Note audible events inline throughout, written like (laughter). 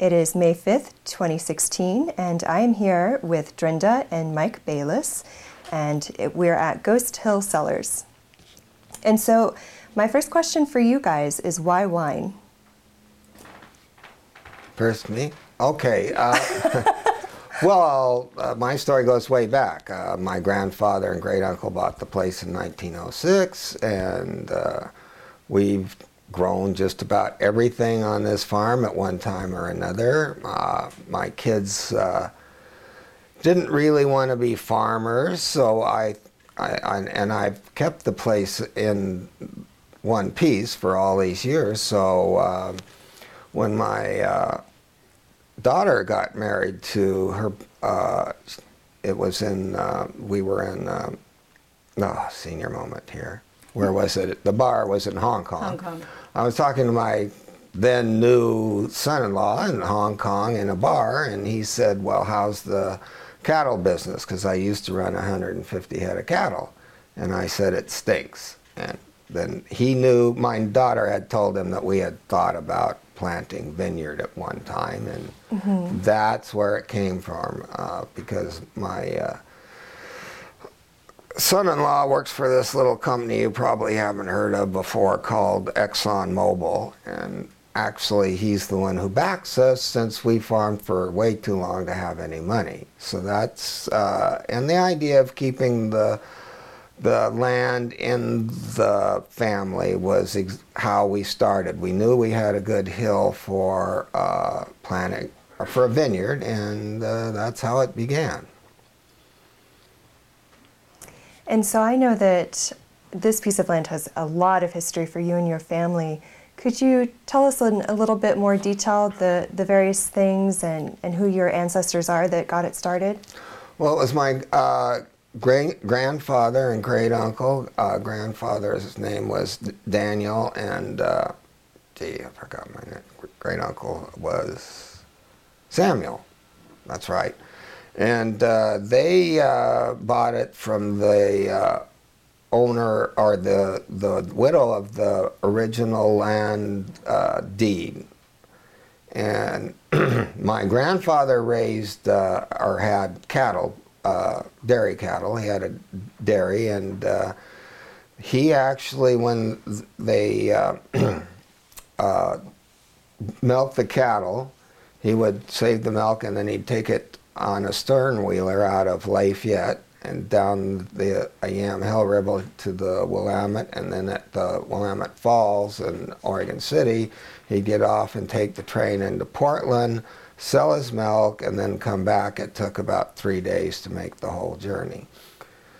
It is May 5th, 2016, and I am here with Drenda and Mike Bayliss, and we're at Ghost Hill Cellars. And so, my first question for you guys is why wine? First, me? Okay. Uh, (laughs) well, uh, my story goes way back. Uh, my grandfather and great uncle bought the place in 1906, and uh, we've grown just about everything on this farm at one time or another. Uh, my kids uh, didn't really want to be farmers, so I, I, I, and I've kept the place in one piece for all these years. So uh, when my uh, daughter got married to her, uh, it was in uh, we were in. oh, senior moment here. Where was it? The bar was in Hong Kong. Hong Kong. I was talking to my then new son-in-law in Hong Kong in a bar, and he said, "Well, how's the cattle business?" Because I used to run 150 head of cattle, and I said it stinks. And then he knew my daughter had told him that we had thought about planting vineyard at one time, and mm-hmm. that's where it came from. Uh, because my uh, son-in-law works for this little company you probably haven't heard of before called Exxon Mobil, and actually he's the one who backs us since we farmed for way too long to have any money. So that's uh, and the idea of keeping the the land in the family was ex- how we started. We knew we had a good hill for uh, planting for a vineyard, and uh, that's how it began. And so I know that this piece of land has a lot of history for you and your family. Could you tell us in a little bit more detail the, the various things and, and who your ancestors are that got it started? Well, it was my uh, great grandfather and great uncle. Uh, grandfather's name was Daniel, and uh, gee, I forgot my name. Great uncle was Samuel. That's right and uh, they uh, bought it from the uh, owner or the the widow of the original land uh, deed. And (clears throat) my grandfather raised uh, or had cattle, uh, dairy cattle. He had a dairy, and he actually, when they (clears throat) milked the cattle, he would save the milk and then he'd take it on a stern wheeler out of Lafayette and down the Yamhill River to the Willamette, and then at the Willamette Falls in Oregon City, he'd get off and take the train into Portland, sell his milk, and then come back. It took about three days to make the whole journey.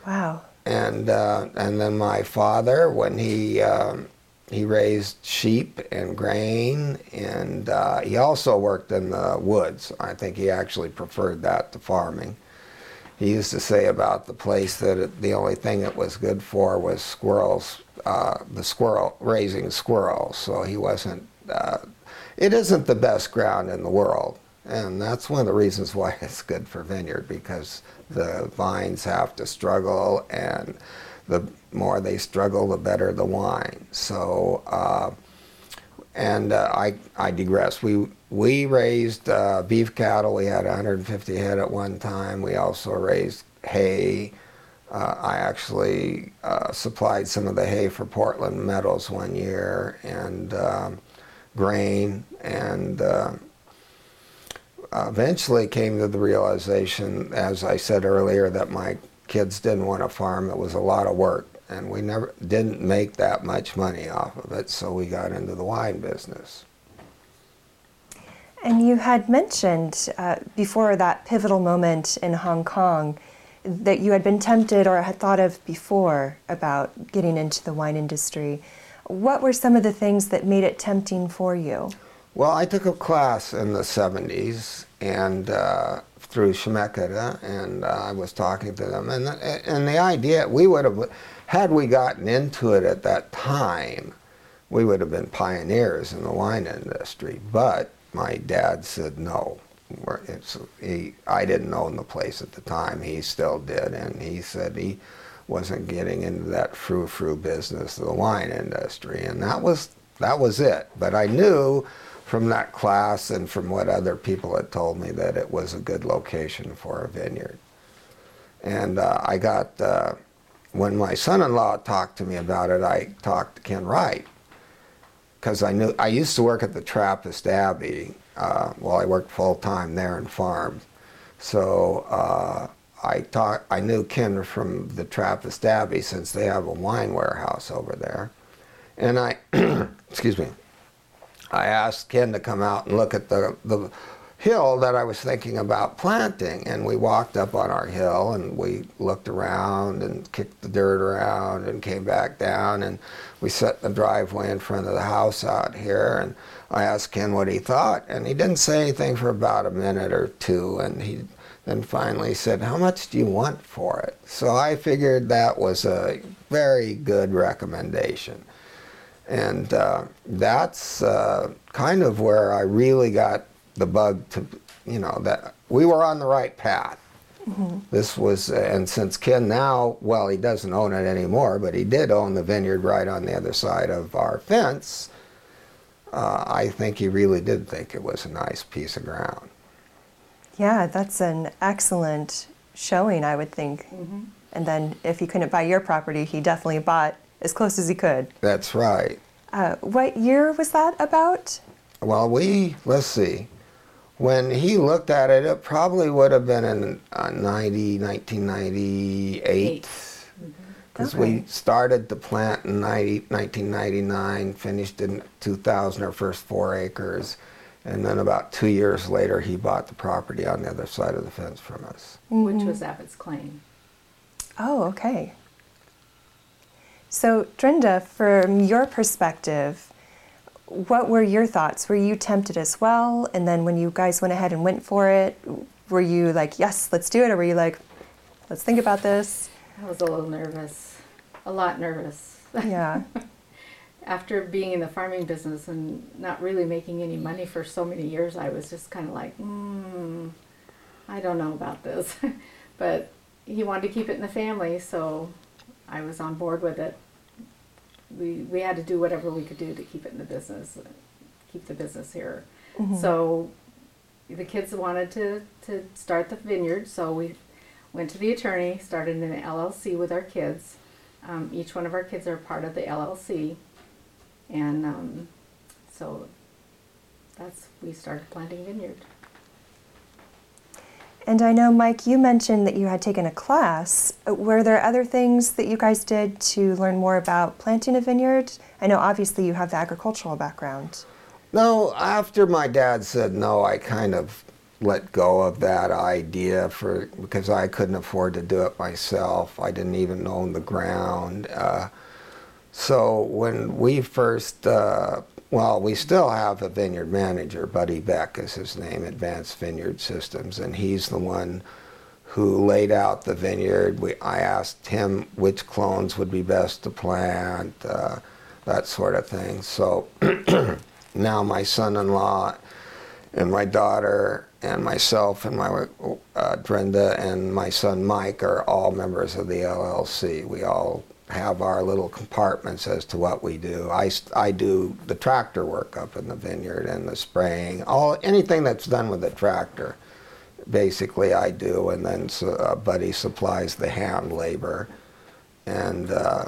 Wow. And uh, and then my father, when he um, he raised sheep and grain, and uh, he also worked in the woods. I think he actually preferred that to farming. He used to say about the place that it, the only thing it was good for was squirrels, uh, the squirrel raising squirrels. So he wasn't. Uh, it isn't the best ground in the world, and that's one of the reasons why (laughs) it's good for vineyard because the vines have to struggle and the more they struggle, the better the wine. So, uh, and uh, I, I digress. We, we raised uh, beef cattle. We had 150 head at one time. We also raised hay. Uh, I actually uh, supplied some of the hay for Portland Meadows one year and um, grain and uh, eventually came to the realization, as I said earlier, that my kids didn't want to farm. It was a lot of work and we never didn't make that much money off of it, so we got into the wine business. And you had mentioned uh, before that pivotal moment in Hong Kong that you had been tempted or had thought of before about getting into the wine industry. What were some of the things that made it tempting for you? Well, I took a class in the 70s and uh, through Chemeketa, and uh, I was talking to them, and and the idea we would have had we gotten into it at that time, we would have been pioneers in the wine industry. But my dad said no. He, I didn't own the place at the time. He still did, and he said he wasn't getting into that frou-frou business of the wine industry, and that was that was it. But I knew from that class and from what other people had told me that it was a good location for a vineyard. And uh, I got uh, when my son-in-law talked to me about it, I talked to Ken Wright because I knew I used to work at the Trappist Abbey uh, while I worked full time there and farmed. So uh, I talked. I knew Ken from the Trappist Abbey since they have a wine warehouse over there, and I, (clears throat) excuse me, I asked Ken to come out and look at the the hill that I was thinking about planting. And we walked up on our hill and we looked around and kicked the dirt around and came back down and we set the driveway in front of the house out here. And I asked Ken what he thought, and he didn't say anything for about a minute or two. And he then finally said, How much do you want for it? So I figured that was a very good recommendation. And uh, that's uh, kind of where I really got the bug to, you know, that we were on the right path. Mm-hmm. This was, and since Ken now, well, he doesn't own it anymore, but he did own the vineyard right on the other side of our fence. Uh, I think he really did think it was a nice piece of ground. Yeah, that's an excellent showing, I would think. Mm-hmm. And then if he couldn't buy your property, he definitely bought as close as he could. That's right. Uh, what year was that about? Well, we, let's see when he looked at it, it probably would have been in uh, 90, 1998. Because mm-hmm. okay. we started the plant in 90, 1999, finished in 2000, our first four acres. And then about two years later, he bought the property on the other side of the fence from us. Mm-hmm. Which was Abbott's Claim. Oh, okay. So, Drenda, from your perspective, what were your thoughts? Were you tempted as well? And then when you guys went ahead and went for it, were you like, yes, let's do it? Or were you like, let's think about this? I was a little nervous, a lot nervous. Yeah. (laughs) After being in the farming business and not really making any money for so many years, I was just kind of like, hmm, I don't know about this. (laughs) but he wanted to keep it in the family, so I was on board with it we, we had to do whatever we could do to keep it in the business, keep the business here. Mm-hmm. So the kids wanted to, to start the vineyard, so we went to the attorney, started an LLC with our kids. Um, each one of our kids are part of the LLC, and um, so that's we started planting vineyard. And I know, Mike, you mentioned that you had taken a class. Were there other things that you guys did to learn more about planting a vineyard? I know, obviously, you have the agricultural background. No, after my dad said no, I kind of let go of that idea for because I couldn't afford to do it myself. I didn't even own the ground. Uh, so when we first uh, well, we still have a vineyard manager, Buddy Beck is his name, Advanced Vineyard Systems, and he's the one who laid out the vineyard. We, I asked him which clones would be best to plant, uh, that sort of thing. So (clears throat) now my son-in-law and my daughter and myself and my uh, Drenda and my son Mike are all members of the LLC. We all have our little compartments as to what we do. I, I do the tractor work up in the vineyard and the spraying, all anything that's done with the tractor. Basically, I do, and then uh, Buddy supplies the hand labor, and uh,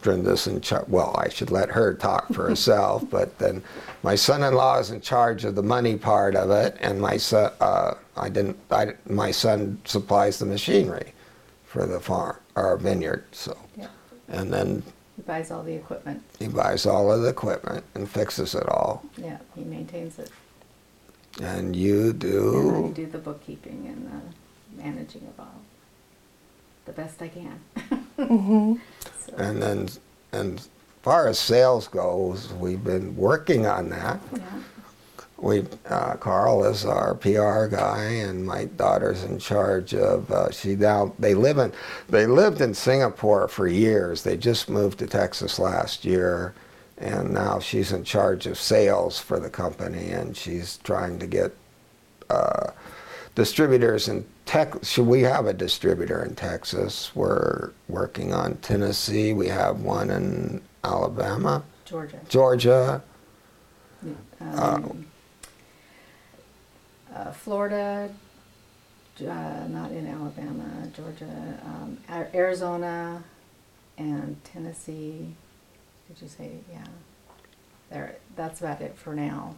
Drenda's in charge. Well, I should let her talk for (laughs) herself, but then my son-in-law is in charge of the money part of it, and my son, uh, I didn't, I, my son supplies the machinery for the farm or vineyard. So. Yeah and then He buys all the equipment. he buys all of the equipment and fixes it all. Yeah, he maintains it. And you And I do, do the bookkeeping and the managing of all, the best I can. Mm-hmm. (laughs) So, and then, and as far as sales goes, we've been working on that. yeah. We uh, Carl is our PR guy, and my daughter's in charge of. Uh, she now they live in they lived in Singapore for years. They just moved to Texas last year, and now she's in charge of sales for the company, and she's trying to get uh, distributors in Texas. Should we have a distributor in Texas? We're working on Tennessee. We have one in Alabama, Georgia. Georgia. Um, uh, Florida, uh, not in Alabama, Georgia, um, Arizona, and Tennessee. Did you say yeah? There. That's about it for now.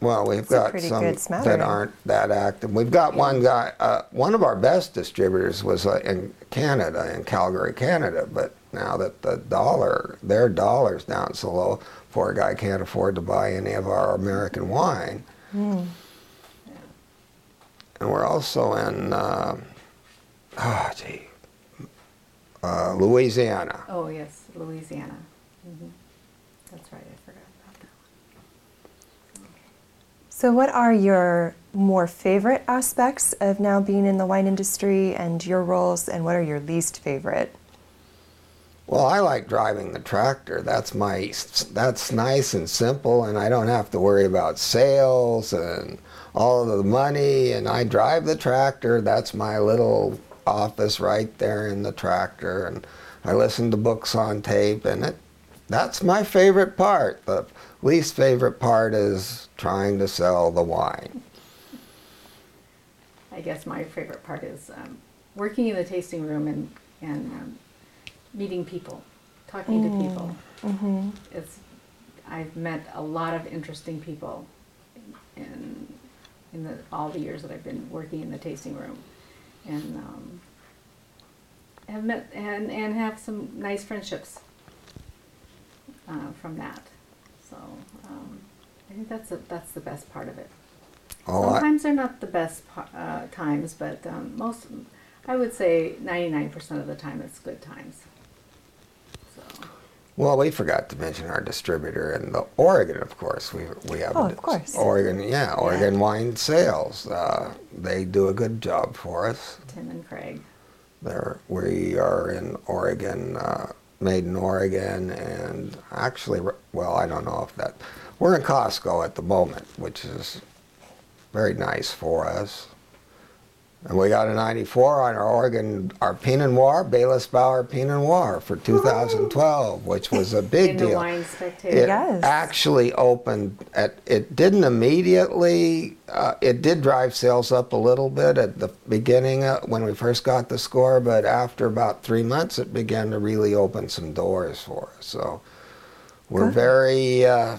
Well, we've It's a got some good that aren't that active. We've got one guy. Uh, one of our best distributors was uh, in Canada, in Calgary, Canada. But now that the dollar, their dollar's down so low, poor guy can't afford to buy any of our American wine. And we're also in, uh, oh gee, uh, Louisiana. Oh yes, Louisiana. hmm That's right. I forgot about that. So, what are your more favorite aspects of now being in the wine industry and your roles, and what are your least favorite? Well, I like driving the tractor. That's my that's nice and simple, and I don't have to worry about sales and all of the money. And I drive the tractor. That's my little office right there in the tractor, and I listen to books on tape, and it that's my favorite part. The least favorite part is trying to sell the wine. I guess my favorite part is um, working in the tasting room and and um, meeting people, talking to people. Mm-hmm. It's I've met a lot of interesting people in in the all the years that I've been working in the tasting room, and um, have met and and have some nice friendships uh, from that. So um, I think that's a, that's the best part of it. Oh, I- Sometimes they're not the best uh, times, but um, most, I would say 99% of the time it's good times. Well, we forgot to mention our distributor in the Oregon, of course. We we have Oh, of course. Oregon, yeah, Oregon Wine Sales. Uh, they do a good job for us. Tim and Craig. There, we are in Oregon, uh, made in Oregon, and actually, well, I don't know if that. We're in Costco at the moment, which is very nice for us. And we got a 94 on our Oregon, our Pinot Noir, Bayliss Bower Pinot Noir for 2012, which was a big in deal. the Wine Spectator. It Yes. actually opened at, it didn't immediately, uh, it did drive sales up a little bit at the beginning uh, when we first got the score, but after about three months, it began to really open some doors for us. So we're Good. very uh,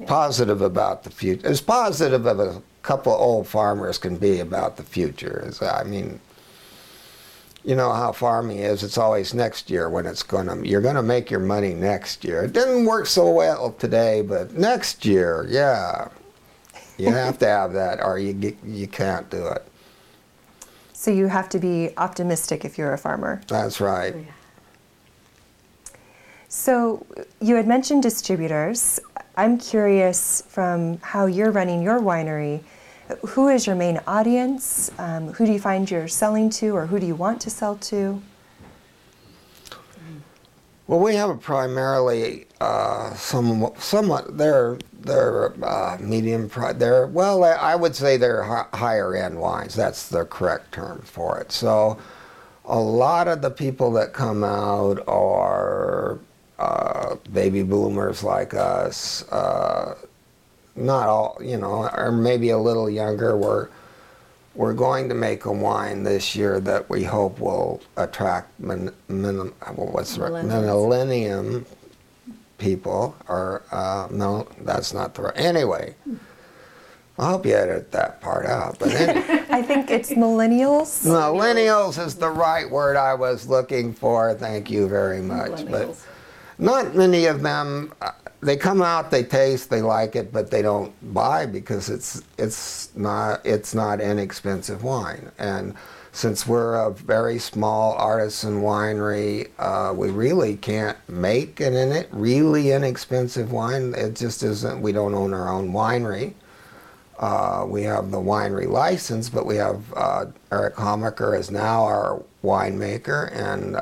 Yeah. positive about the future. As positive as a couple old farmers can be about the future. Is uh, I mean, you know how farming is. It's always next year when it's gonna. You're gonna make your money next year. It didn't work so well today, but next year, yeah, you (laughs) have to have that, or you get- you can't do it. So, you have to be optimistic if you're a farmer. That's right. Yeah. So, you had mentioned distributors. I'm curious from how you're running your winery, who is your main audience? Um, who do you find you're selling to, or who do you want to sell to? Well, we have a primarily uh, some, somewhat they're they're uh, medium pri They're well, I would say they're hi- higher end wines. That's the correct term for it. So, a lot of the people that come out are uh, baby boomers like us. Uh, not all, you know, or maybe a little younger. We're we're going to make a wine this year that we hope will attract min, min, well, what's the right millennium people. Or uh, no, that's not the right. Anyway, I hope you edit that part out. But anyway, (laughs) I think it's millennials. millennials is the right word I was looking for. Thank you very much. But Millennials. Not many of them. Uh, they come out, they taste, they like it, but they don't buy because it's it's not it's not inexpensive wine. And since we're a very small artisan winery, uh, we really can't make an in it really inexpensive wine. It just isn't. We don't own our own winery. Uh, we have the winery license, but we have uh, Eric Hamacher is now our winemaker, and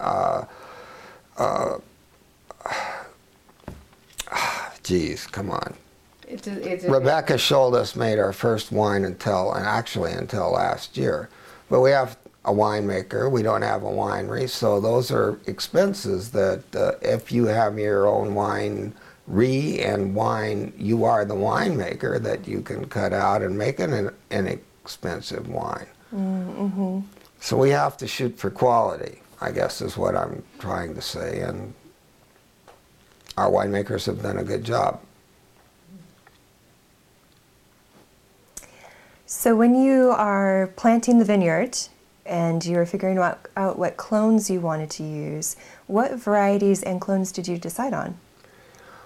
(sighs) uh geez, come on. It's a, it's a, Rebecca Schuldes made our first wine until, and actually until last year. But we have a winemaker. We don't have a winery, so those are expenses that uh, if you have your own wine re and wine, you are the winemaker that you can cut out and make an inexpensive wine. Mm-hmm. So we have to shoot for quality, I guess is what I'm trying to say, and our winemakers have done a good job. So when you are planting the vineyard and you're figuring out, what clones you wanted to use, what varieties and clones did you decide on?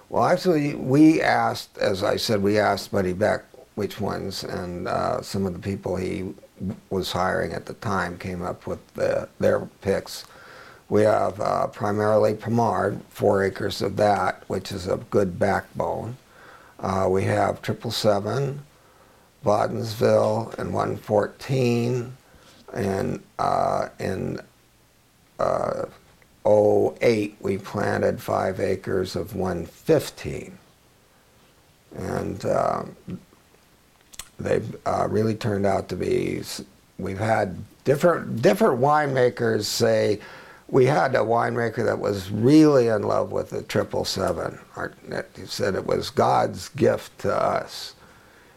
Well, actually, we asked, as I said, we asked Buddy Beck which ones, and uh, some of the people he was hiring at the time came up with the, their picks. We have uh, primarily Pommard, four acres of that, which is a good backbone. Uh, we have Triple Seven, Wadenswil, and 114, and uh, in uh, 08 we planted five acres of 115, and um, they've uh, really turned out to be. We've had different different winemakers say we had a winemaker that was really in love with the triple seven. He said it was God's gift to us.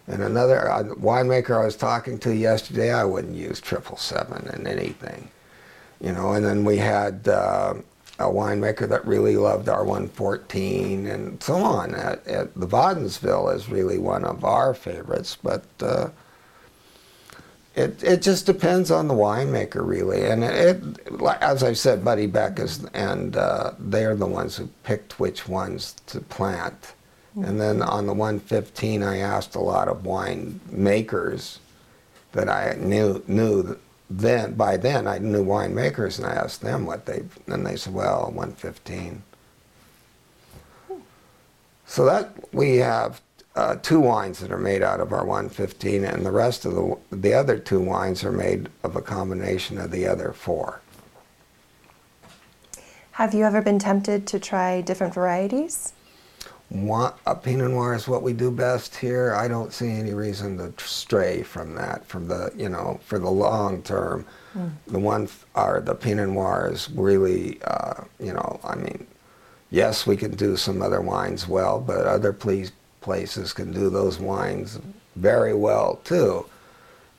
And another winemaker I was talking to yesterday, I wouldn't use triple seven in anything, you know. And then we had uh, a winemaker that really loved our 114 and so on. At, at the Wadenswil is really one of our favorites, but. Uh, it, it just depends on the winemaker, really. And it, it as I said, Buddy Beck is, and uh, they're the ones who picked which ones to plant. Mm-hmm. And then on the 115, I asked a lot of wine makers that I knew knew then. By then, I knew winemakers, and I asked them what they. And they said, "Well, 115." So that we have uh, two wines that are made out of our 115, and the rest of the the other two wines are made of a combination of the other four. Have you ever been tempted to try different varieties? a Pinot Noir is what we do best here. I don't see any reason to stray from that. From the you know for the long term, mm. the one are the Pinot Noir is really uh, you know I mean, yes we can do some other wines well, but other please places can do those wines very well too.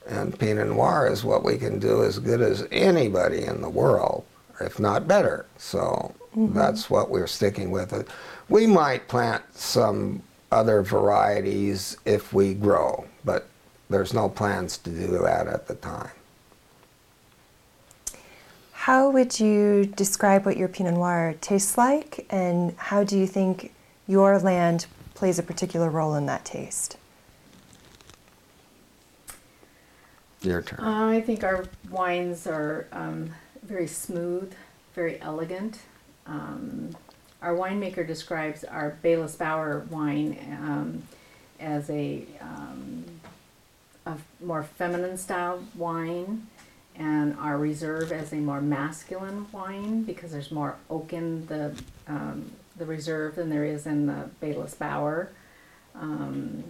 And Pinot Noir is what we can do as good as anybody in the world, if not better. So mm-hmm. that's what we're sticking with. We might plant some other varieties if we grow, but there's no plans to do that at the time. How would you describe what your Pinot Noir tastes like, and how do you think your land plays a particular role in that taste? Your turn. Uh, I think our wines are um, very smooth, very elegant. Um, our winemaker describes our Bayliss Bower wine um, as a, um, a more feminine style wine, and our reserve as a more masculine wine because there's more oak in the um, the reserve than there is in the Bayliss Bower. Um,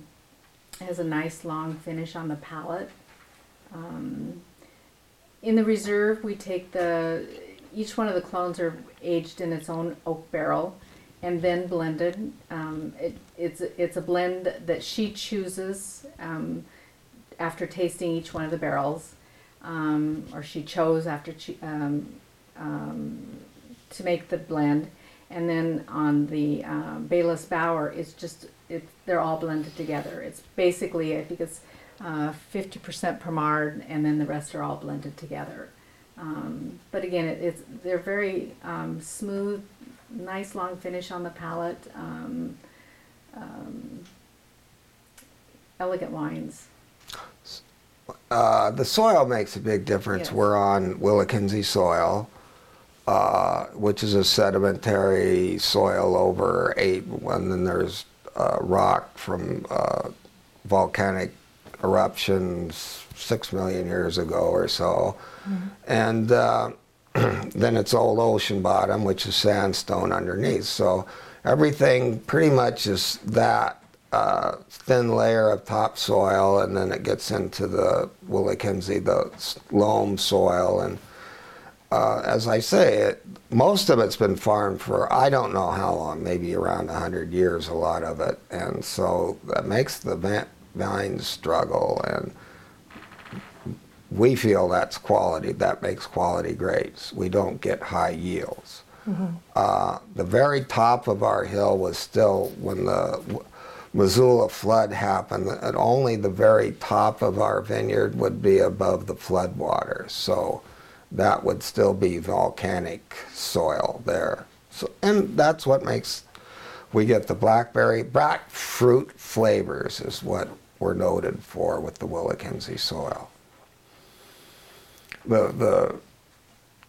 it has a nice long finish on the palate. Um, in the reserve, we take the each one of the clones are aged in its own oak barrel and then blended. Um, it, it's it's a blend that she chooses um, after tasting each one of the barrels, um, or she chose after she, um, um, to make the blend and then on the um, Bayliss Bower, it's just it, they're all blended together. It's basically I think it's uh, fifty percent Pommard, and then the rest are all blended together. Um, but again, it, it's they're very um, smooth, nice long finish on the palate. Um, um, elegant wines. Uh, the soil makes a big difference. Yes. We're on Willakenzie soil, uh, which is a sedimentary soil over eight, and then there's uh, rock from uh, volcanic eruptions six million years ago or so. And uh, (clears throat) then it's old ocean bottom, which is sandstone underneath. So everything pretty much is that uh, thin layer of topsoil, and then it gets into the Willakenzie, the loam soil. And uh, as I say, it, most of it's been farmed for I don't know how long, maybe around 100 years, a lot of it. And so that makes the vines struggle. And we feel that's quality, that makes quality grapes. We don't get high yields. Uh, the very top of our hill was still when the Missoula flood happened, and only the very top of our vineyard would be above the flood floodwaters. So that would still be volcanic soil there. So, and that's what makes we get the blackberry, black fruit flavors is what we're noted for with the Willakenzie soil. The, the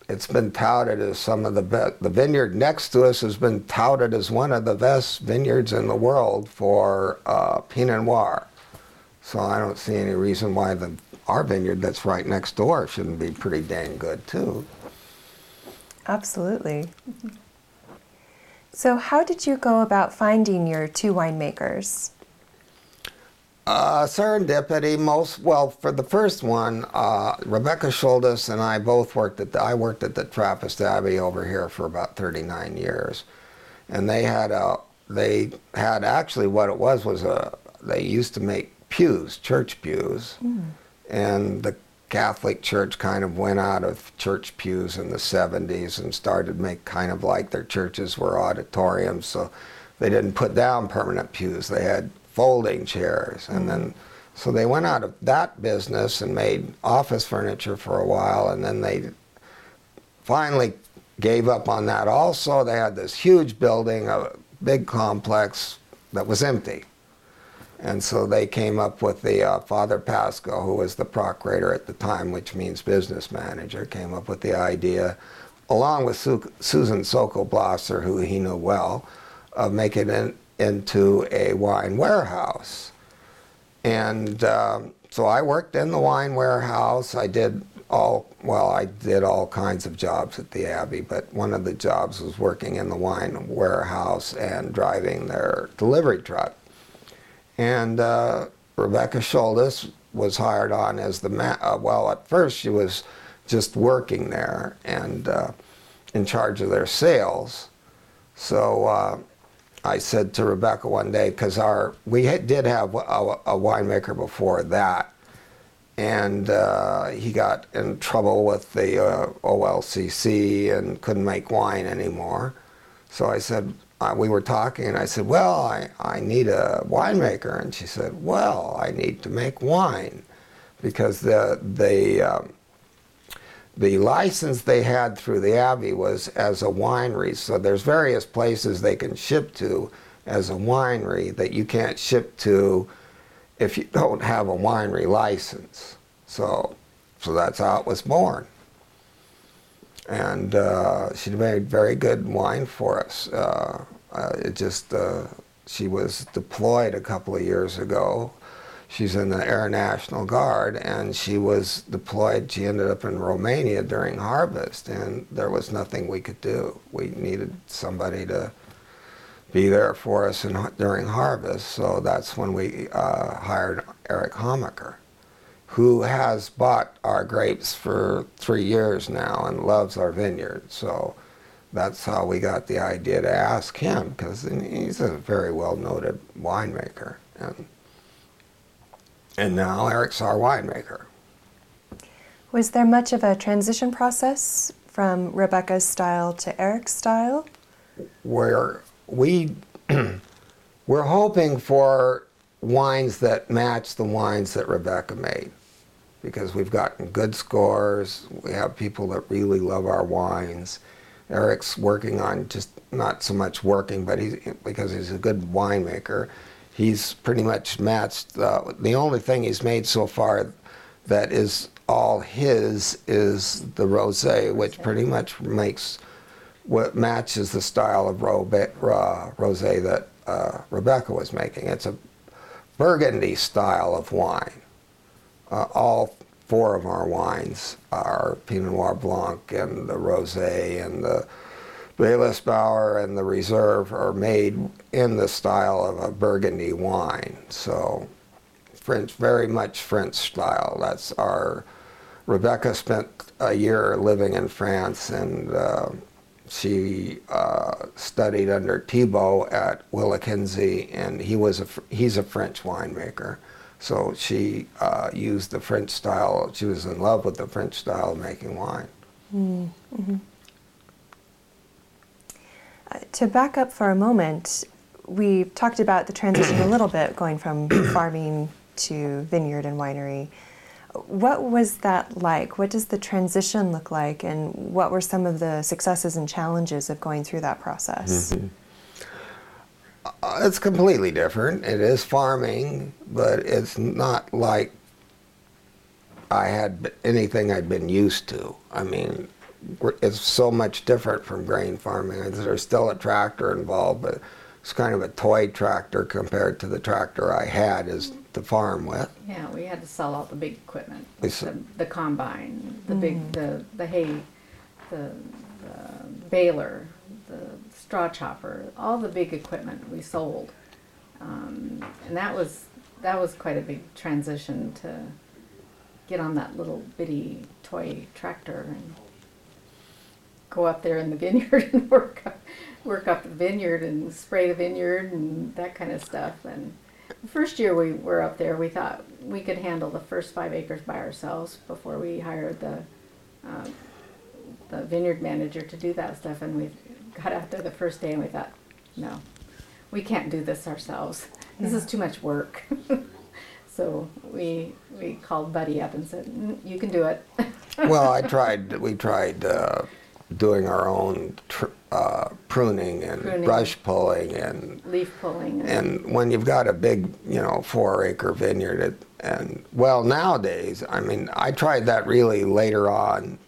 it's been touted as some of the best. The vineyard next to us has been touted as one of the best vineyards in the world for uh, Pinot Noir. So I don't see any reason why the our vineyard that's right next door shouldn't be pretty dang good too. Absolutely. So, how did you go about finding your two winemakers? Uh, serendipity, most well for the first one, uh, Rebecca Schuldes and I both worked at. The, I worked at the Trappist Abbey over here for about 39 years, and they had a. They had actually what it was was a. They used to make pews, church pews, and the Catholic Church kind of went out of church pews in the 70s and started to make kind of like their churches were auditoriums, so they didn't put down permanent pews. They had folding chairs, and then mm. so they went out of that business and made office furniture for a while, and then they finally gave up on that. Also, they had this huge building, a big complex that was empty. And so they came up with the uh, Father Pasco, who was the procurator at the time, which means business manager, came up with the idea, along with Su- Susan Sokol who he knew well, of making it into a wine warehouse. And um, so I worked in the wine warehouse. I did all, well, I did all kinds of jobs at the Abbey, but one of the jobs was working in the wine warehouse and driving their delivery truck. And uh, Rebecca Schuldes was hired on as the ma- uh, well. At first, she was just working there and uh, in charge of their sales. So uh, I said to Rebecca one day because our we did have a, a winemaker before that, and uh, he got in trouble with the uh, OLCC and couldn't make wine anymore. So I said, uh, we were talking, and I said, Well, I, I need a winemaker. And she said, Well, I need to make wine because the, the, um, the license they had through the Abbey was as a winery. So there's various places they can ship to as a winery that you can't ship to if you don't have a winery license. So, so that's how it was born and uh, she made very good wine for us. Uh, uh, it just uh, she was deployed a couple of years ago. She's in the Air National Guard, and she was deployed. She ended up in Romania during harvest, and there was nothing we could do. We needed somebody to be there for us in, during harvest, so that's when we uh, hired Eric Hamacher who has bought our grapes for three years now and loves our vineyard. So that's how we got the idea to ask him because he's a very well noted winemaker. And, and now Eric's our winemaker. Was there much of a transition process from Rebecca's style to Eric's style? Where we, (clears throat) we're hoping for wines that match the wines that Rebecca made because we've gotten good scores. We have people that really love our wines. Eric's working on just not so much working, but he's because he's a good winemaker. He's pretty much matched. The only thing he's made so far that is all his is the rosé, which pretty much makes what matches the style of rosé that uh, Rebecca was making. It's a Burgundy style of wine. Uh, all four of our wines our Pinot Noir Blanc and the Rosé and the Bayliss Bower and the Reserve are made in the style of a Burgundy wine. So French, very much French style. That's our. Rebecca spent a year living in France and uh, she uh, studied under Thibault at WillaKenzie, and he was a he's a French winemaker. So she uh, used the French style. She was in love with the French style of making wine. Mm-hmm. Uh, to back up for a moment, we talked about the transition a little bit, going from (coughs) farming to vineyard and winery. What was that like? What does the transition look like, and what were some of the successes and challenges of going through that process? Mm-hmm. Uh, it's completely different. It is farming, but it's not like I had anything I'd been used to. I mean, it's so much different from grain farming. There's still a tractor involved, but it's kind of a toy tractor compared to the tractor I had as to farm with. Yeah, we had to sell all the big equipment, the, the, combine, the mm. big, the, the hay, the, the baler, the straw chopper, all the big equipment we sold. Um, and that was, that was quite a big transition to get on that little bitty toy tractor and go up there in the (laughs) vineyard and work up, work up the vineyard and spray the vineyard and that kind of stuff. And the first year we were up there, we thought we could handle the first five acres by ourselves before we hired the uh, the vineyard manager to do that stuff. And we got out there the first day and we thought, no, we can't do this ourselves. This is too much work. (laughs) so we we called Buddy up and said, mm, you can do it. (laughs) well, I tried. We tried. Uh, doing our own tr- uh, pruning and pruning. brush pulling and leaf pulling. And, and when you've got a big, you know, four acre vineyard, it, and well, nowadays, I mean, I tried that really later on.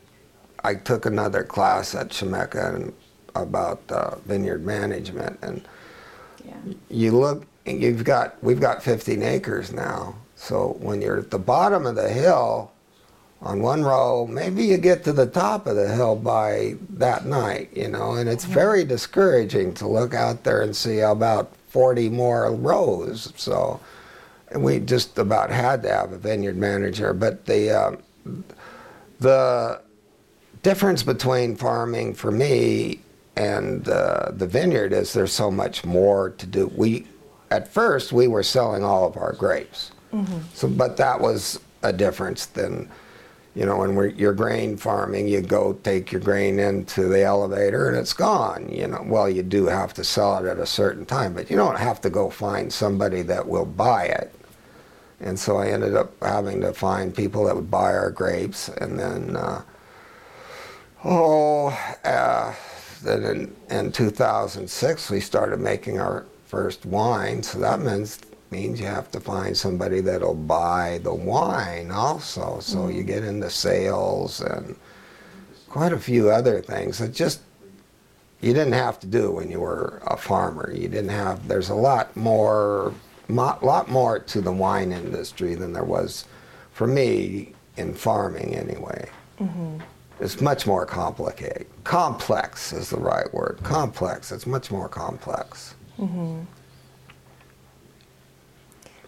I took another class at Chemeketa about uh, vineyard management, and yeah. you look, you've got, we've got 15 acres now. So when you're at the bottom of the hill, on one row, maybe you get to the top of the hill by that night, you know, and it's very discouraging to look out there and see about 40 more rows. So we just about had to have a vineyard manager. But the, uh, the difference between farming for me and uh, the vineyard is there's so much more to do. We, at first, we were selling all of our grapes. Mm-hmm. So, but that was a difference than you know, when you're grain farming, you go take your grain into the elevator and it's gone. You know, well, you do have to sell it at a certain time, but you don't have to go find somebody that will buy it. And so I ended up having to find people that would buy our grapes, and then, uh, oh, uh, then in, in 2006 we started making our first wine. So that means means you have to find somebody that'll buy the wine also. So mm. you get into sales and quite a few other things that just you didn't have to do when you were a farmer. You didn't have. There's a lot more, lot more to the wine industry than there was for me in farming anyway. Mm-hmm. It's much more complicated. Complex is the right word. Complex. It's much more complex. Mm-hmm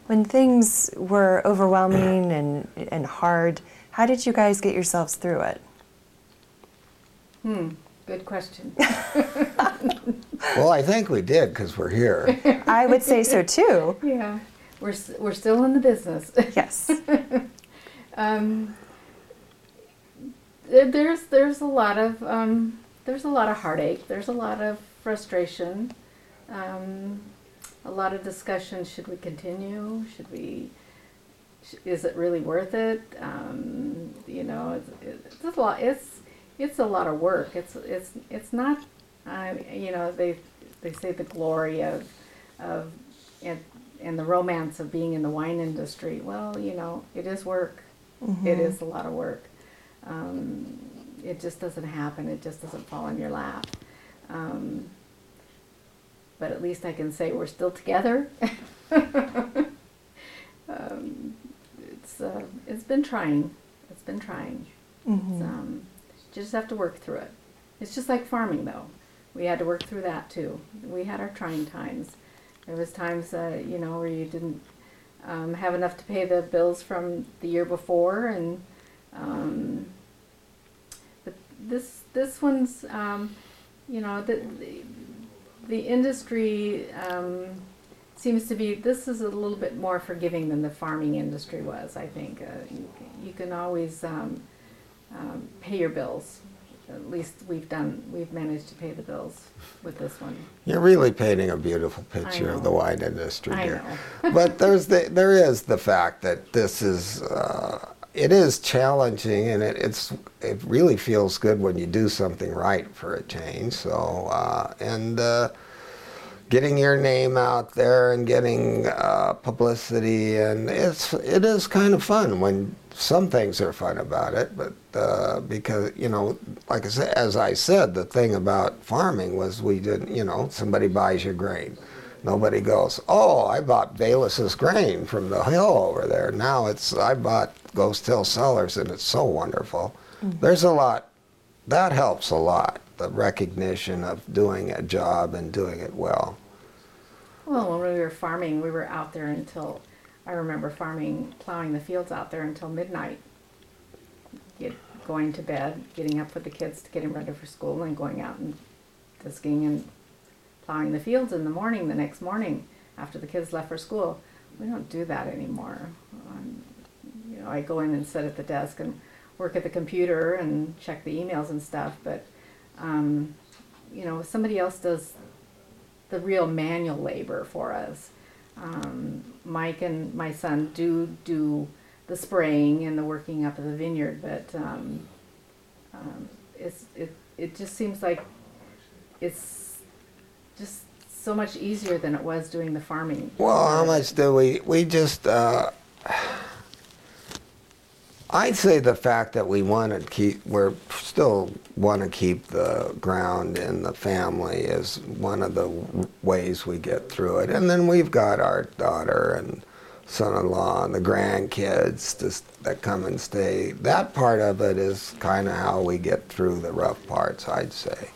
when things were overwhelming and, and hard, how did you guys get yourselves through it? Hmm, good question. (laughs) well, I think we did because we're here. I would say so too. (laughs) Yeah, we're, we're still in the business. Yes. (laughs) um, there's there's a lot of um, there's a lot of heartache. There's a lot of frustration. Um, a lot of discussion. Should we continue? Should we? Is it really worth it? Um, you know, it's, it's a lot. It's it's a lot of work. It's it's it's not, uh, you know, they they say the glory of of and and the romance of being in the wine industry. Well, you know, it is work. It is a lot of work. Um, it just doesn't happen. It just doesn't fall in your lap. Um, but at least I can say we're still together. (laughs) um, it's uh, it's been trying. It's been trying. It's, um, you just have to work through it. It's just like farming, though. We had to work through that too. We had our trying times. There was times, uh, you know, where you didn't um, have enough to pay the bills from the year before, and um, but this this one's, um, you know, the the, the industry um, seems to be. This is a little bit more forgiving than the farming industry was. I think uh, you, you can always um, um, pay your bills. At least we've done. We've managed to pay the bills with this one. You're really painting a beautiful picture of the wine industry I here. but there's the, there is the fact that this is uh, it is challenging and it, it's it really feels good when you do something right for a change. So uh, and uh, getting your name out there and getting uh, publicity and it's it is kind of fun when some things are fun about it but uh, because you know like I said, as I said the thing about farming was we didn't you know somebody buys your grain nobody goes oh I bought Bayliss's grain from the hill over there. Now it's I bought Ghost Hill Cellars and it's so wonderful. Mm-hmm. There's a lot that helps a lot the recognition of doing a job and doing it well. Well, when we were farming, we were out there until I remember farming, plowing the fields out there until midnight. Get going to bed, getting up with the kids to get them ready for school, and going out and disking and plowing the fields in the morning. The next morning, after the kids left for school, we don't do that anymore. Um, you know, I go in and sit at the desk and work at the computer and check the emails and stuff. But um, you know, somebody else does the real manual labor for us. Um, Mike and my son do do the spraying and the working up of the vineyard, but um, um, it's it it just seems like it's just so much easier than it was doing the farming. Well, how much do we? We just. Uh, I'd say the fact that we want to keep, we're still want to keep the ground in the family is one of the ways we get through it. And then we've got our daughter and son-in-law and the grandkids just, that come and stay. That part of it is kind of how we get through the rough parts, I'd say.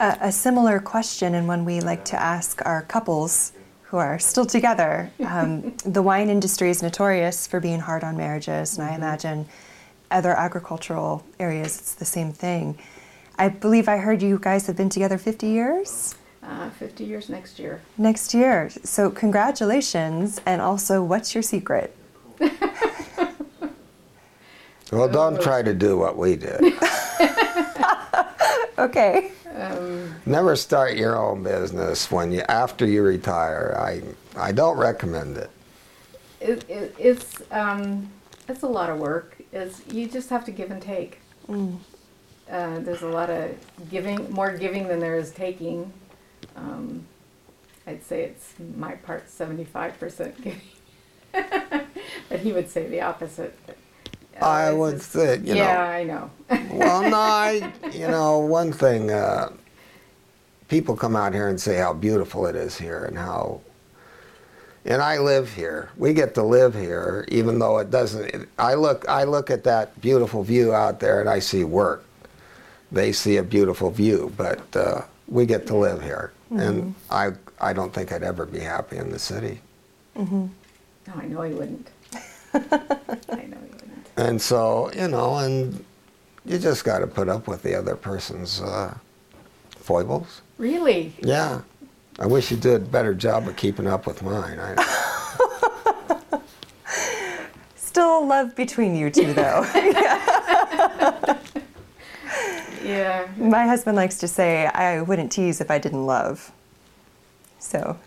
A, a similar question, and one we like to ask our couples who are still together. Um, (laughs) the wine industry is notorious for being hard on marriages, and I imagine other agricultural areas it's the same thing. I believe I heard you guys have been together 50 years Uh, Fifty years next year. next year. So, congratulations, and also, what's your secret? (laughs) Well, don't try to do what we did. (laughs) Okay. Never start your own business when you after you retire. I I don't recommend it. It, it, it's um, it's a lot of work. It's you just have to give and take. Uh, there's a lot of giving, more giving than there is taking. Um, I'd say it's my part seventy-five percent giving, (laughs) but he would say the opposite. But, uh, I would just- say, you know. yeah, I know. (laughs) Well, no, I, (laughs) you know, one thing, uh, people come out here and say how beautiful it is here and how, and I live here. We get to live here, even though it doesn't. I look, I look at that beautiful view out there, and I see work. They see a beautiful view, but uh, we get to live here, and I, I don't think I'd ever be happy in the city. Mm-hmm. No, I know he wouldn't. (laughs) I know he wouldn't. And so, you know, and you just got to put up with the other person's uh, foibles. Really? Yeah. I wish you did a better job of keeping up with mine. I, (laughs) Still love between you two, though. (laughs) Yeah. My husband likes to say, I wouldn't tease if I didn't love. So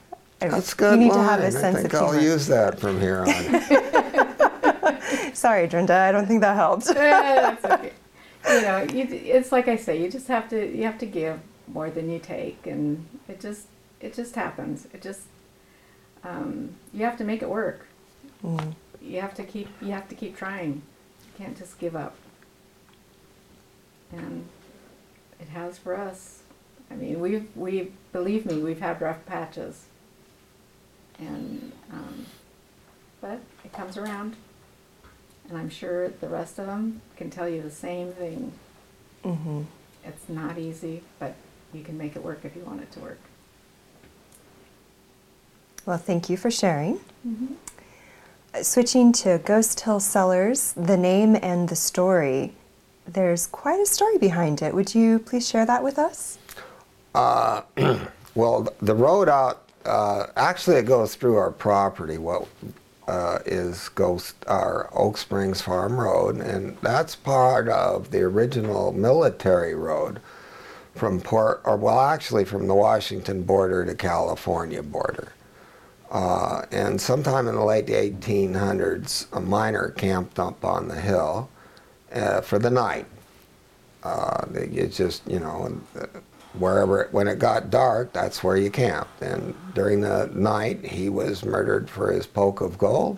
I, that's good you need line. to have a I sense think of I'll humor. use that from here on. (laughs) (laughs) Sorry, Drenda, I don't think that helped. That's okay. You know, you, it's like I say, you just have to you have to give more than you take, and it just it just happens. It just um, you have to make it work. Mm. You have to keep you have to keep trying. You can't just give up. And it has for us. I mean, we've we believe me, we've had rough patches. And um, but it comes around. And I'm sure the rest of them can tell you the same thing. hmm It's not easy, but you can make it work if you want it to work. Well, thank you for sharing. Uh, Switching to Ghost Hill Cellars, the name and the story. There's quite a story behind it. Would you please share that with us? Uh, (clears throat) well, the road out, uh, actually it goes through our property, what uh, is Ghost, our Oak Springs Farm Road, and that's part of the original military road from Port, or well, actually from the Washington border to California border. Uh, and sometime in the late 1800s, a miner camped up on the hill uh, for the night. Uh, it's just, you know, wherever, when it got dark, that's where you camped. And during the night, he was murdered for his poke of gold.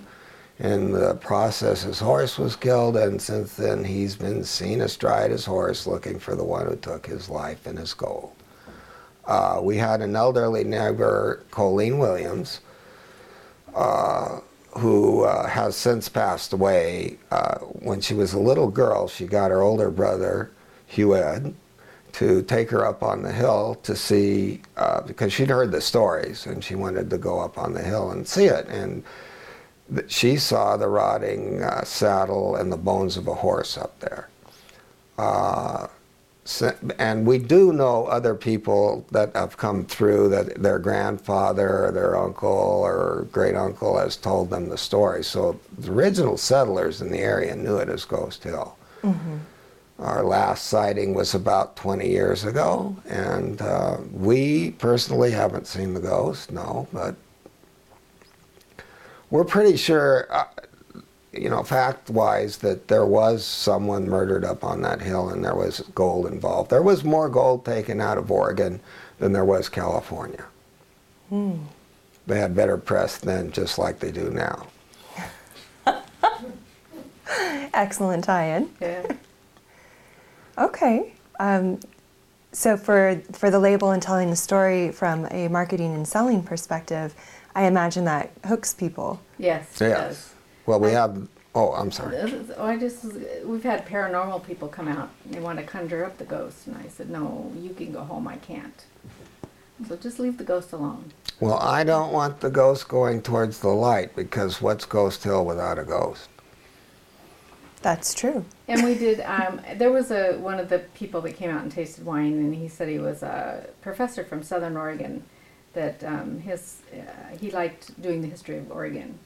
In the process, his horse was killed, and since then, he's been seen astride his horse looking for the one who took his life and his gold. Uh, we had an elderly neighbor, Colleen Williams, uh, who uh, has since passed away. Uh, when she was a little girl, she got her older brother, Hugh Ed, to take her up on the hill to see, uh, because she'd heard the stories and she wanted to go up on the hill and see it. And th- she saw the rotting uh, saddle and the bones of a horse up there. Uh, so- and we do know other people that have come through that their grandfather or their uncle or great uncle has told them the story. So the original settlers in the area knew it as Ghost Hill. Our last sighting was about 20 years ago, and uh, we personally haven't seen the ghost, no, but we're pretty sure, uh, you know, fact wise, that there was someone murdered up on that hill and there was gold involved. There was more gold taken out of Oregon than there was California. They had better press then, just like they do now. (laughs) Excellent tie-in. Yeah. Okay. Um, so for for the label and telling the story from a marketing and selling perspective, I imagine that hooks people. Yes. it does. Yes. Well, we I- have, oh, I'm sorry. Oh, I just we've had paranormal people come out. They want to conjure up the ghost, and I said, "No, you can go home. I can't. So just leave the ghost alone." Well, I don't want the ghost going towards the light because what's Ghost Hill without a ghost? That's true. And we did. Um, there was a one of the people that came out and tasted wine, and he said he was a professor from Southern Oregon. That um, his uh, he liked doing the history of Oregon,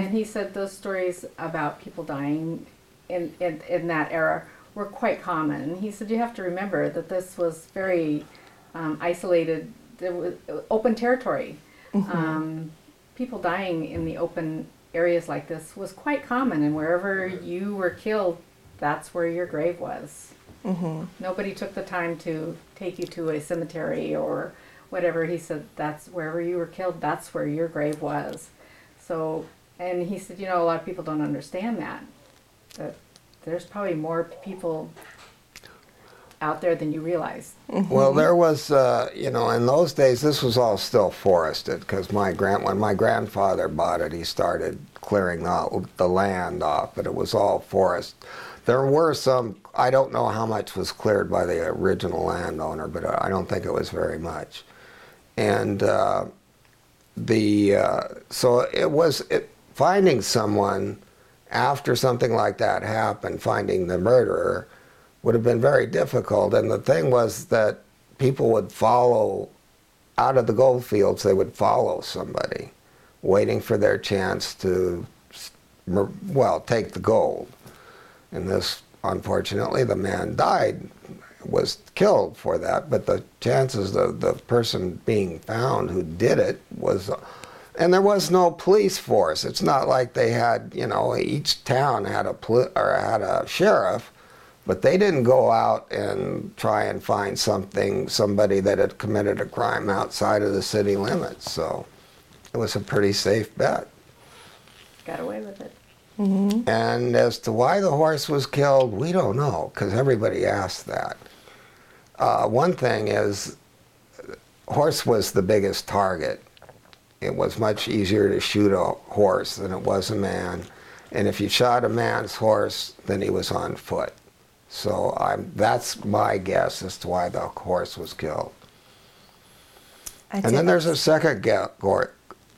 and he said those stories about people dying in, in in that era were quite common. And he said you have to remember that this was very um, isolated. There was open territory. Um, people dying in the open areas like this was quite common, and wherever you were killed, that's where your grave was. hmm Nobody took the time to take you to a cemetery or whatever. He said that's wherever you were killed, that's where your grave was. So, and he said, you know, a lot of people don't understand that. That there's probably more people out there than you realize. Well, there was, uh, you know, in those days, this was all still forested because my grand when my grandfather bought it, he started clearing the, the land off, but it was all forest. There were some. I don't know how much was cleared by the original landowner, but I don't think it was very much. And uh, the uh, so it was it, finding someone after something like that happened, finding the murderer would have been very difficult. And the thing was that people would follow out of the gold fields. They would follow somebody, waiting for their chance to, well, take the gold. And this, unfortunately, the man died, was killed for that. But the chances of the person being found who did it was and there was no police force. It's not like they had, you know, each town had a or had a sheriff, but they didn't go out and try and find something, somebody that had committed a crime outside of the city limits. So it was a pretty safe bet. Got away with it. And as to why the horse was killed, we don't know because everybody asked that. Uh, one thing is, horse was the biggest target. It was much easier to shoot a horse than it was a man. And if you shot a man's horse, then he was on foot. So I'm, that's my guess as to why the horse was killed. I And then there's a second ga-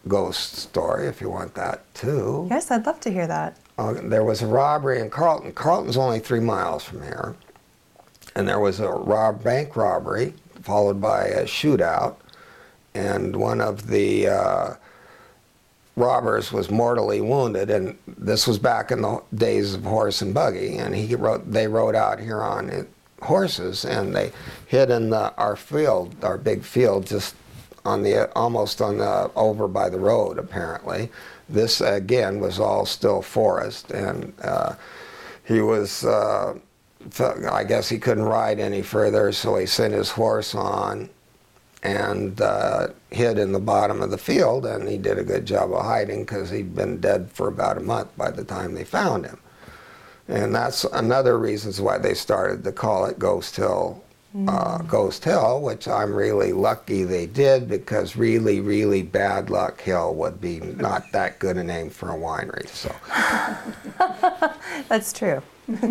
ghost story, if you want that too. Yes, I'd love to hear that. Uh, there was a robbery in Carlton. Carlton's only three miles from here. And there was a rob- bank robbery followed by a shootout. And one of the uh, robbers was mortally wounded. And this was back in the days of horse and buggy. And he rode, they rode out here on horses and they hid in the, our field, our big field, just on the almost on the over by the road apparently. This again was all still forest, and uh, he was. Uh, I guess he couldn't ride any further, so he sent his horse on and uh, hid in the bottom of the field, and he did a good job of hiding because he'd been dead for about a month by the time they found him. And that's another reasons why they started to call it Ghost Hill, uh, Ghost Hill, which I'm really lucky they did because really, really bad luck Hill would be not that good a name for a winery. So (laughs) That's true. (laughs)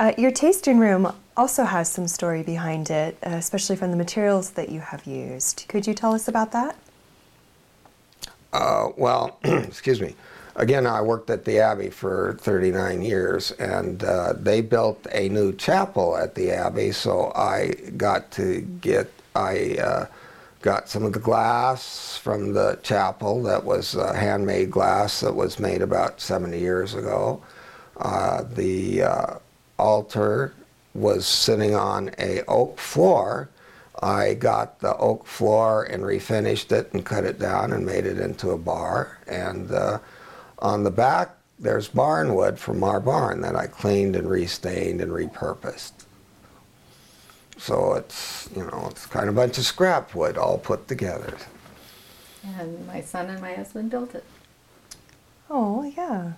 uh, your tasting room also has some story behind it, uh, especially from the materials that you have used. Could you tell us about that? Uh, well, (clears throat) excuse me. Again, I worked at the Abbey for 39 years, and uh, they built a new chapel at the Abbey, so I got to get, I uh, got some of the glass from the chapel that was uh, handmade glass that was made about 70 years ago. Uh, the uh, altar was sitting on a oak floor. I got the oak floor and refinished it and cut it down and made it into a bar. And uh, on the back, there's barn wood from our barn that I cleaned and restained and repurposed. So it's, you know, it's kind of a bunch of scrap wood all put together. And my son and my husband built it. Oh, yeah.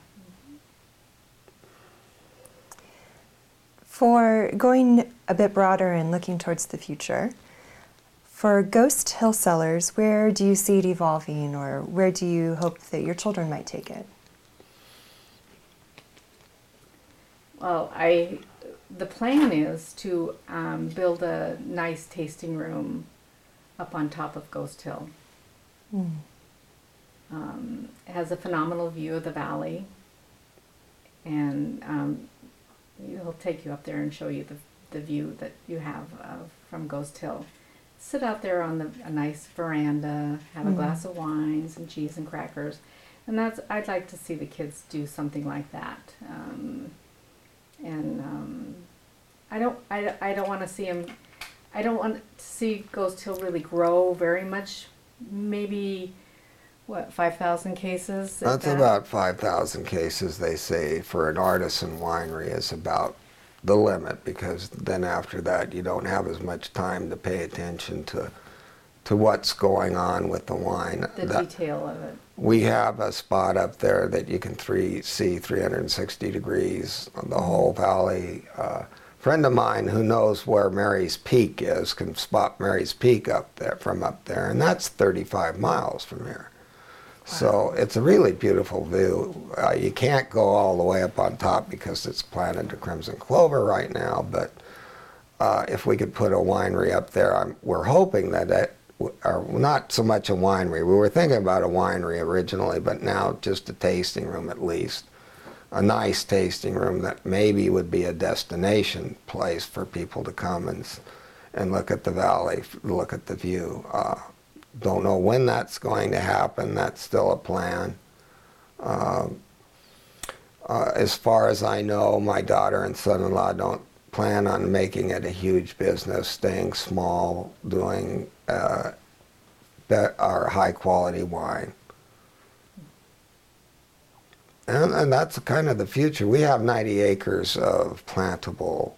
For going a bit broader and looking towards the future, for Ghost Hill Cellars, where do you see it evolving or where do you hope that your children might take it? Well, I, the plan is to um, build a nice tasting room up on top of Ghost Hill. Um, it has a phenomenal view of the valley, and um, he'll take you up there and show you the, the view that you have uh, from Ghost Hill. Sit out there on the, a nice veranda, have a glass of wine, some cheese and crackers, and that's I'd like to see the kids do something like that. Um, and um, I don't I, I don't want to see him I don't want to see Ghost Hill really grow very much maybe what 5,000 cases That's that? about 5,000 cases, they say, for an artisan winery is about the limit because then after that you don't have as much time to pay attention to to what's going on with the wine. the That- detail of it we have a spot up there that you can three, see 360 degrees on the whole valley. Uh, friend of mine who knows where Mary's Peak is can spot Mary's Peak up there from up there, and that's 35 miles from here. So it's a really beautiful view. Uh, you can't go all the way up on top because it's planted to crimson clover right now, but uh, if we could put a winery up there, I'm, we're hoping that that, or not so much a winery. We were thinking about a winery originally, but now just a tasting room at least. A nice tasting room that maybe would be a destination place for people to come and and look at the valley, look at the view. Uh, don't know when that's going to happen. That's still a plan. Um, uh, as far as I know, my daughter and son-in-law don't plan on making it a huge business, staying small, doing uh, that are high quality wine. And, and that's kind of the future. We have 90 acres of plantable,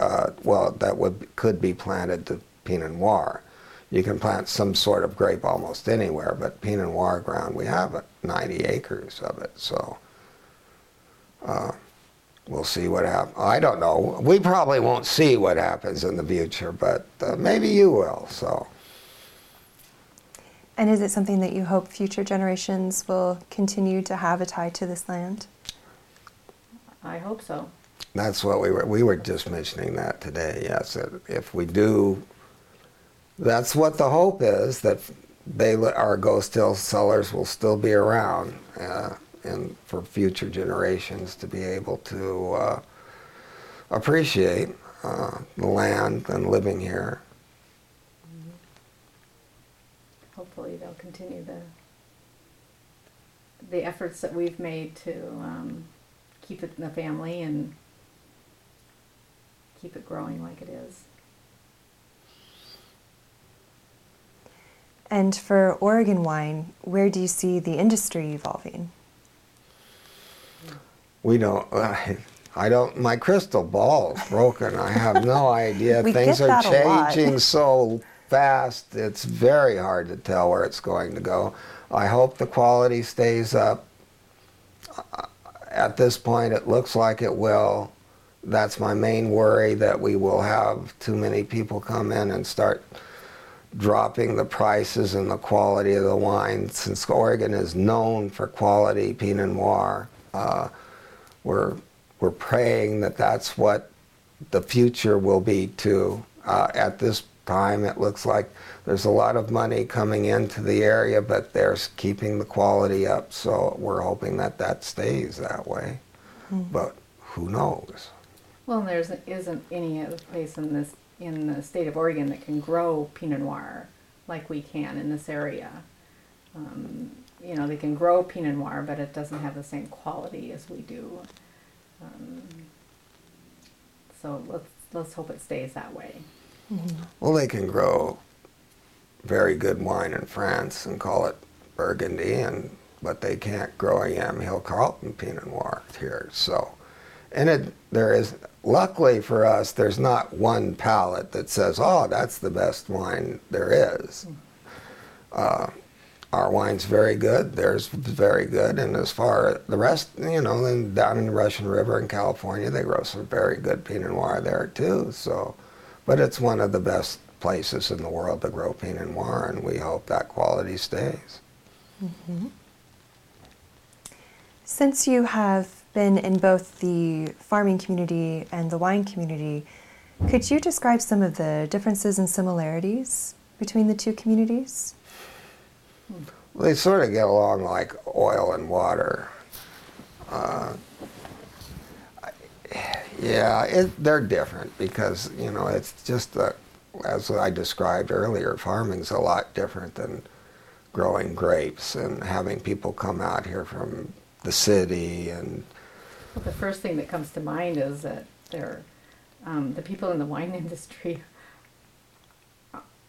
uh, well, that would could be planted to Pinot Noir. You can plant some sort of grape almost anywhere, but Pinot Noir ground, we have 90 acres of it. So uh, we'll see what happens. I don't know. We probably won't see what happens in the future, but uh, maybe you will. So. And is it something that you hope future generations will continue to have a tie to this land? I hope so. That's what we were. We were just mentioning that today. Yes, if we do, that's what the hope is that they our Ghost Hill Cellars will still be around. Uh, and for future generations to be able to uh, appreciate uh, the land and living here. Mm-hmm. Hopefully, they'll continue the the efforts that we've made to um, keep it in the family and keep it growing like it is. And for Oregon wine, where do you see the industry evolving? we don't. (laughs) I don't. My crystal ball is broken. I have no (laughs) idea. Things are changing so fast. It's very hard to tell where it's going to go. I hope the quality stays up. At this point, it looks like it will. That's my main worry that we will have too many people come in and start dropping the prices and the quality of the wine. Since Oregon is known for quality Pinot Noir, uh, we're, we're praying that that's what the future will be too. Uh, at this time, it looks like there's a lot of money coming into the area, but they're keeping the quality up. So we're hoping that that stays that way. Mm. But who knows? Well, there isn't any other place in this in the state of Oregon that can grow Pinot Noir like we can in this area. Um, you know, they can grow Pinot Noir, but it doesn't have the same quality as we do. Um, so let's let's hope it stays that way. Mm-hmm. Well, they can grow very good wine in France and call it Burgundy, and but they can't grow a Yamhill Carlton Pinot Noir here. So, and it there is luckily for us, there's not one palate that says, "Oh, that's the best wine there is." Uh, our wine's very good. Theirs very good. And as far as the rest, you know, then down in the Russian River in California, they grow some very good Pinot Noir there too. So, but it's one of the best places in the world to grow Pinot Noir, and we hope that quality stays. Mm-hmm. Since you have been in both the farming community and the wine community, could you describe some of the differences and similarities between the two communities? They sort of get along like oil and water. Uh, yeah, it, they're different because you know it's just a, as I described earlier, farming's a lot different than growing grapes and having people come out here from the city and. Well, the first thing that comes to mind is that they're um, the people in the wine (laughs) industry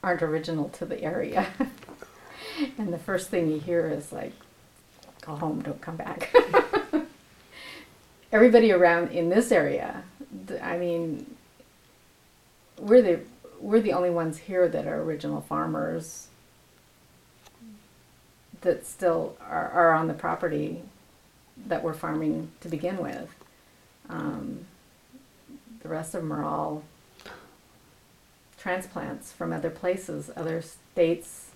aren't original to the area. (laughs) and the first thing you hear is like, go home, don't come back. (laughs) Everybody around in this area, I mean, we're the we're the only ones here that are original farmers that still are, are on the property that we're farming to begin with. Um, the rest of them are all transplants from other places, other states,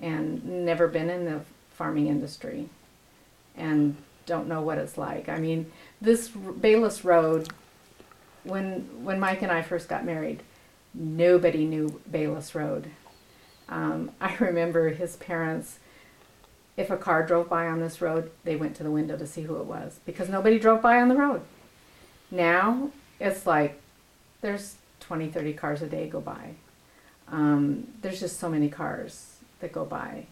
and never been in the farming industry and don't know what it's like. I mean, this Bayliss Road, when when Mike and I first got married, nobody knew Bayliss Road. Um, I (laughs) remember his parents. If a car drove by on this road, they went to the window to see who it was because nobody drove by on the road. Now it's like there's 20, 30 cars a day go by. Um, there's just so many cars that go by.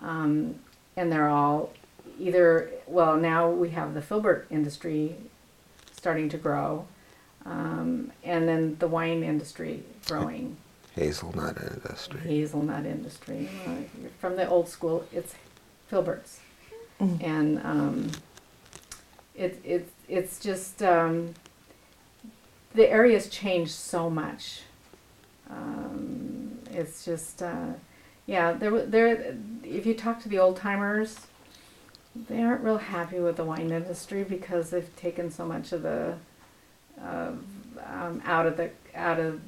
Um, and they're all either, well, now we have the filbert industry starting to grow, um, and then the wine industry growing. Hazelnut industry. hazelnut industry. From the old school, it's filberts, and um, it, it, it's just um, the area's changed so much. Um, it's just uh, yeah, there there. If you talk to the old timers, they aren't real happy with the wine industry because they've taken so much of the uh, um, out of the out of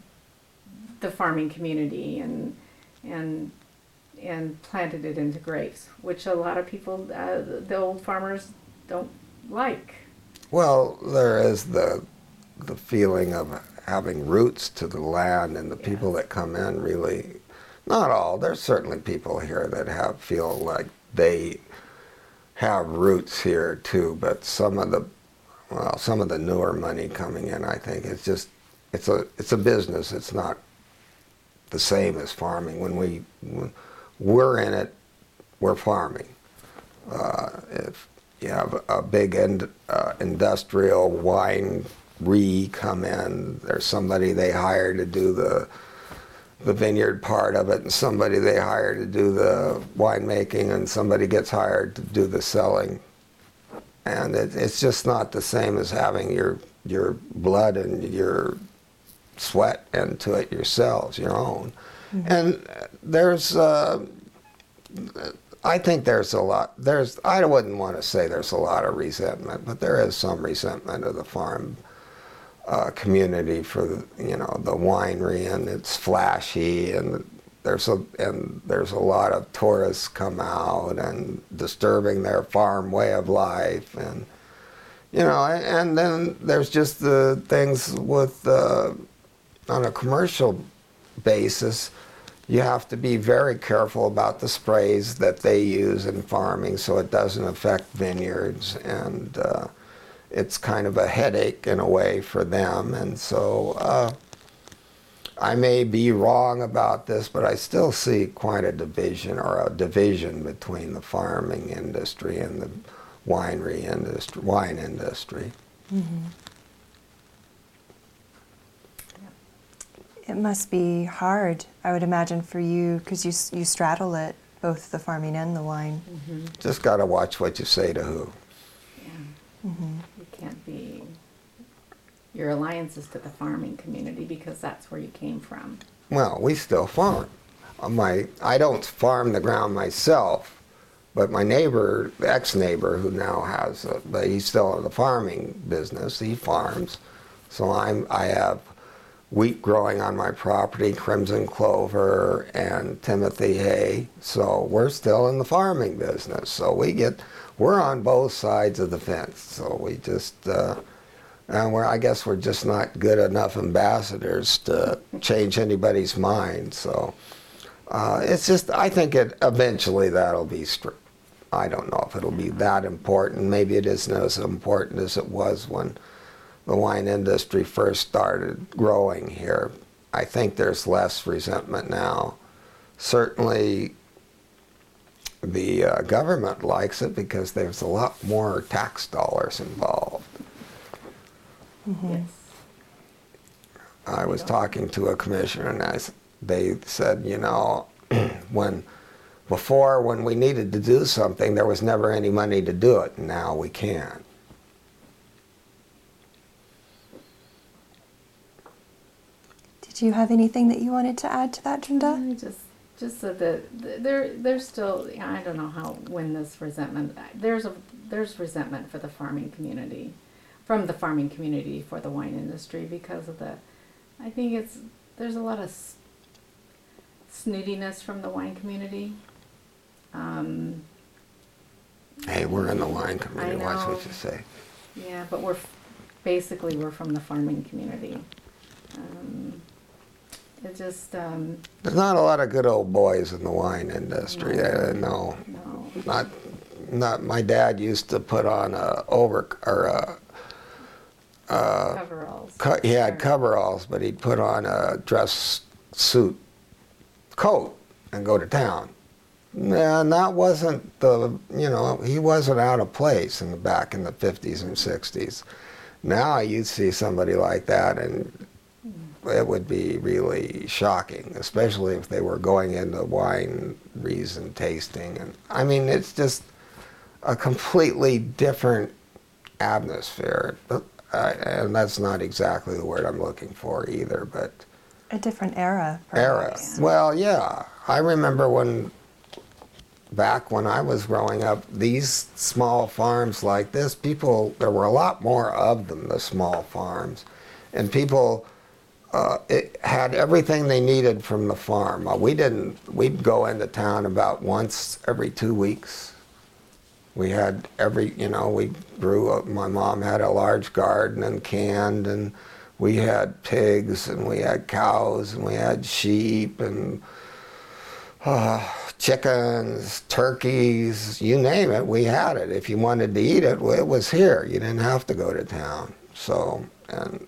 the farming community and and and planted it into grapes, which a lot of people, uh, the old farmers, don't like. Well, there is the the feeling of having roots to the land, and the people that come in really, not all. There's certainly people here that have feel like they have roots here too, but some of the well, some of the newer money coming in, I think, it's just it's a it's a business. It's not the same as farming. When we when we're in it, we're farming. Uh, if you have a big ind, uh, industrial wine re come in, there's somebody they hire to do the the vineyard part of it, and somebody they hire to do the winemaking, and somebody gets hired to do the selling. And it, it's just not the same as having your your blood and your sweat into it yourselves, your own. And there's, uh, I think there's a lot. There's, I wouldn't want to say there's a lot of resentment, but there is some resentment of the farm uh, community for the, you know the winery, and it's flashy, and there's a and there's a lot of tourists come out and disturbing their farm way of life, and you know, and then there's just the things with uh, on a commercial basis, you have to be very careful about the sprays that they use in farming so it doesn't affect vineyards. And uh, it's kind of a headache in a way for them. And so uh, I may be wrong about this, but I still see quite a division or a division between the farming industry and the winery industry, wine industry. It must be hard, I would imagine, for you because you you straddle it, both the farming and the wine. Just got to watch what you say to who. Yeah. You can't be. Your alliance is to the farming community because that's where you came from. Well, we still farm. Uh, My, I don't farm the ground myself, but my neighbor, ex-neighbor, who now has, a, but he's still in the farming business. He farms, so I'm, I have wheat growing on my property, crimson clover, and Timothy hay. So we're still in the farming business. So we get, we're on both sides of the fence. So we just. Uh, and we're, I guess we're just not good enough ambassadors to change anybody's mind. So uh, it's just, I think it eventually that'll be. Str- I don't know if it'll be that important. Maybe it isn't as important as it was when the wine industry first started growing here. I think there's less resentment now. Certainly, the uh, government likes it because there's a lot more tax dollars involved. Yes. I was talking to a commissioner and I, they said, you know, (clears throat) when before when we needed to do something, there was never any money to do it. Now we can. Did you have anything that you wanted to add to that, Drenda? I just, just so that there, there's still. I don't know how when this resentment. There's a there's resentment for the farming community, from the farming community for the wine industry because of the. I think it's there's a lot of snootiness from the wine community. Um, Hey, we're in the wine community. Watch know. what you say. yeah, but we're basically we're from the farming community. Um, it just um, There's not a lot of good old boys in the wine industry. No. Uh, no, no. not not. My dad used to put on a over or a. Uh, coveralls. Co- he had Sure. coveralls, but he'd put on a dress suit coat and go to town. And that wasn't the, you know, he wasn't out of place in the back in the 50s and 60s. Now you see somebody like that and it would be really shocking, especially if they were going into wine and tasting. And I mean, it's just a completely different atmosphere. Uh, and that's not exactly the word I'm looking for either, but a different era. Era. Well, yeah. I remember when back when I was growing up, these small farms like this, people, there were a lot more of them, the small farms. And people uh, it had everything they needed from the farm. Uh, we didn't, we'd go into town about once every two weeks. We had every, you know, we grew up, my mom had a large garden and canned, and we had pigs, and we had cows, and we had sheep, and uh, chickens, turkeys, you name it, we had it. If you wanted to eat it, well, it was here. You didn't have to go to town. So, and,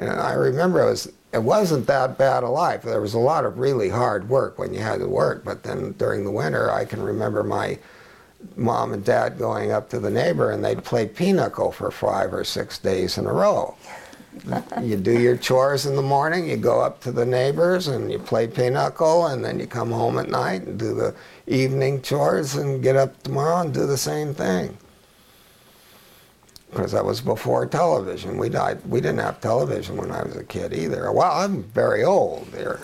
and I remember it was it wasn't that bad a life. There was a lot of really hard work when you had to work, but then during the winter, I can remember my mom and dad going up to the neighbor and they'd play pinochle for five or six days in a row. (laughs) you do your chores in the morning, you go up to the neighbors and you play pinochle, and then you come home at night and do the evening chores and get up tomorrow and do the same thing. Because that was before television. We died. We didn't have television when I was a kid either. Well, I'm very old there.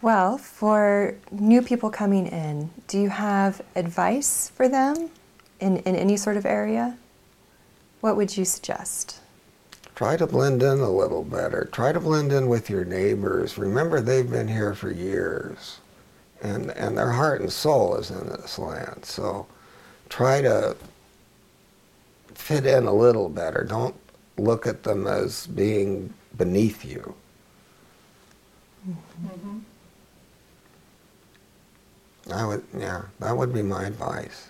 Well, for new people coming in, do you have advice for them in, in any sort of area? What would you suggest? Try to blend in a little better. Try to blend in with your neighbors. Remember, they've been here for years, and and their heart and soul is in this land. So, try to fit in a little better. Don't look at them as being beneath you. Mm-hmm. I would, yeah, that would be my advice.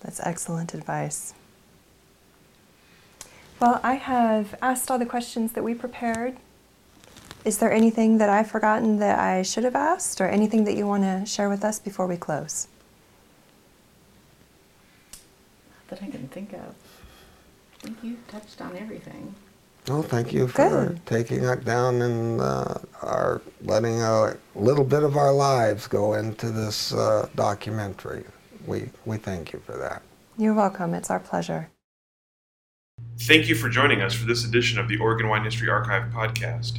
That's excellent advice. Well, I have asked all the questions that we prepared. Is there anything that I've forgotten that I should have asked, or anything that you want to share with us before we close? Not That I can think of. I think you touched on everything. Well, thank you for Good. taking us down and uh, our letting a little bit of our lives go into this uh, documentary. We we thank you for that. You're welcome. It's our pleasure. Thank you for joining us for this edition of the Oregon Wine History Archive podcast.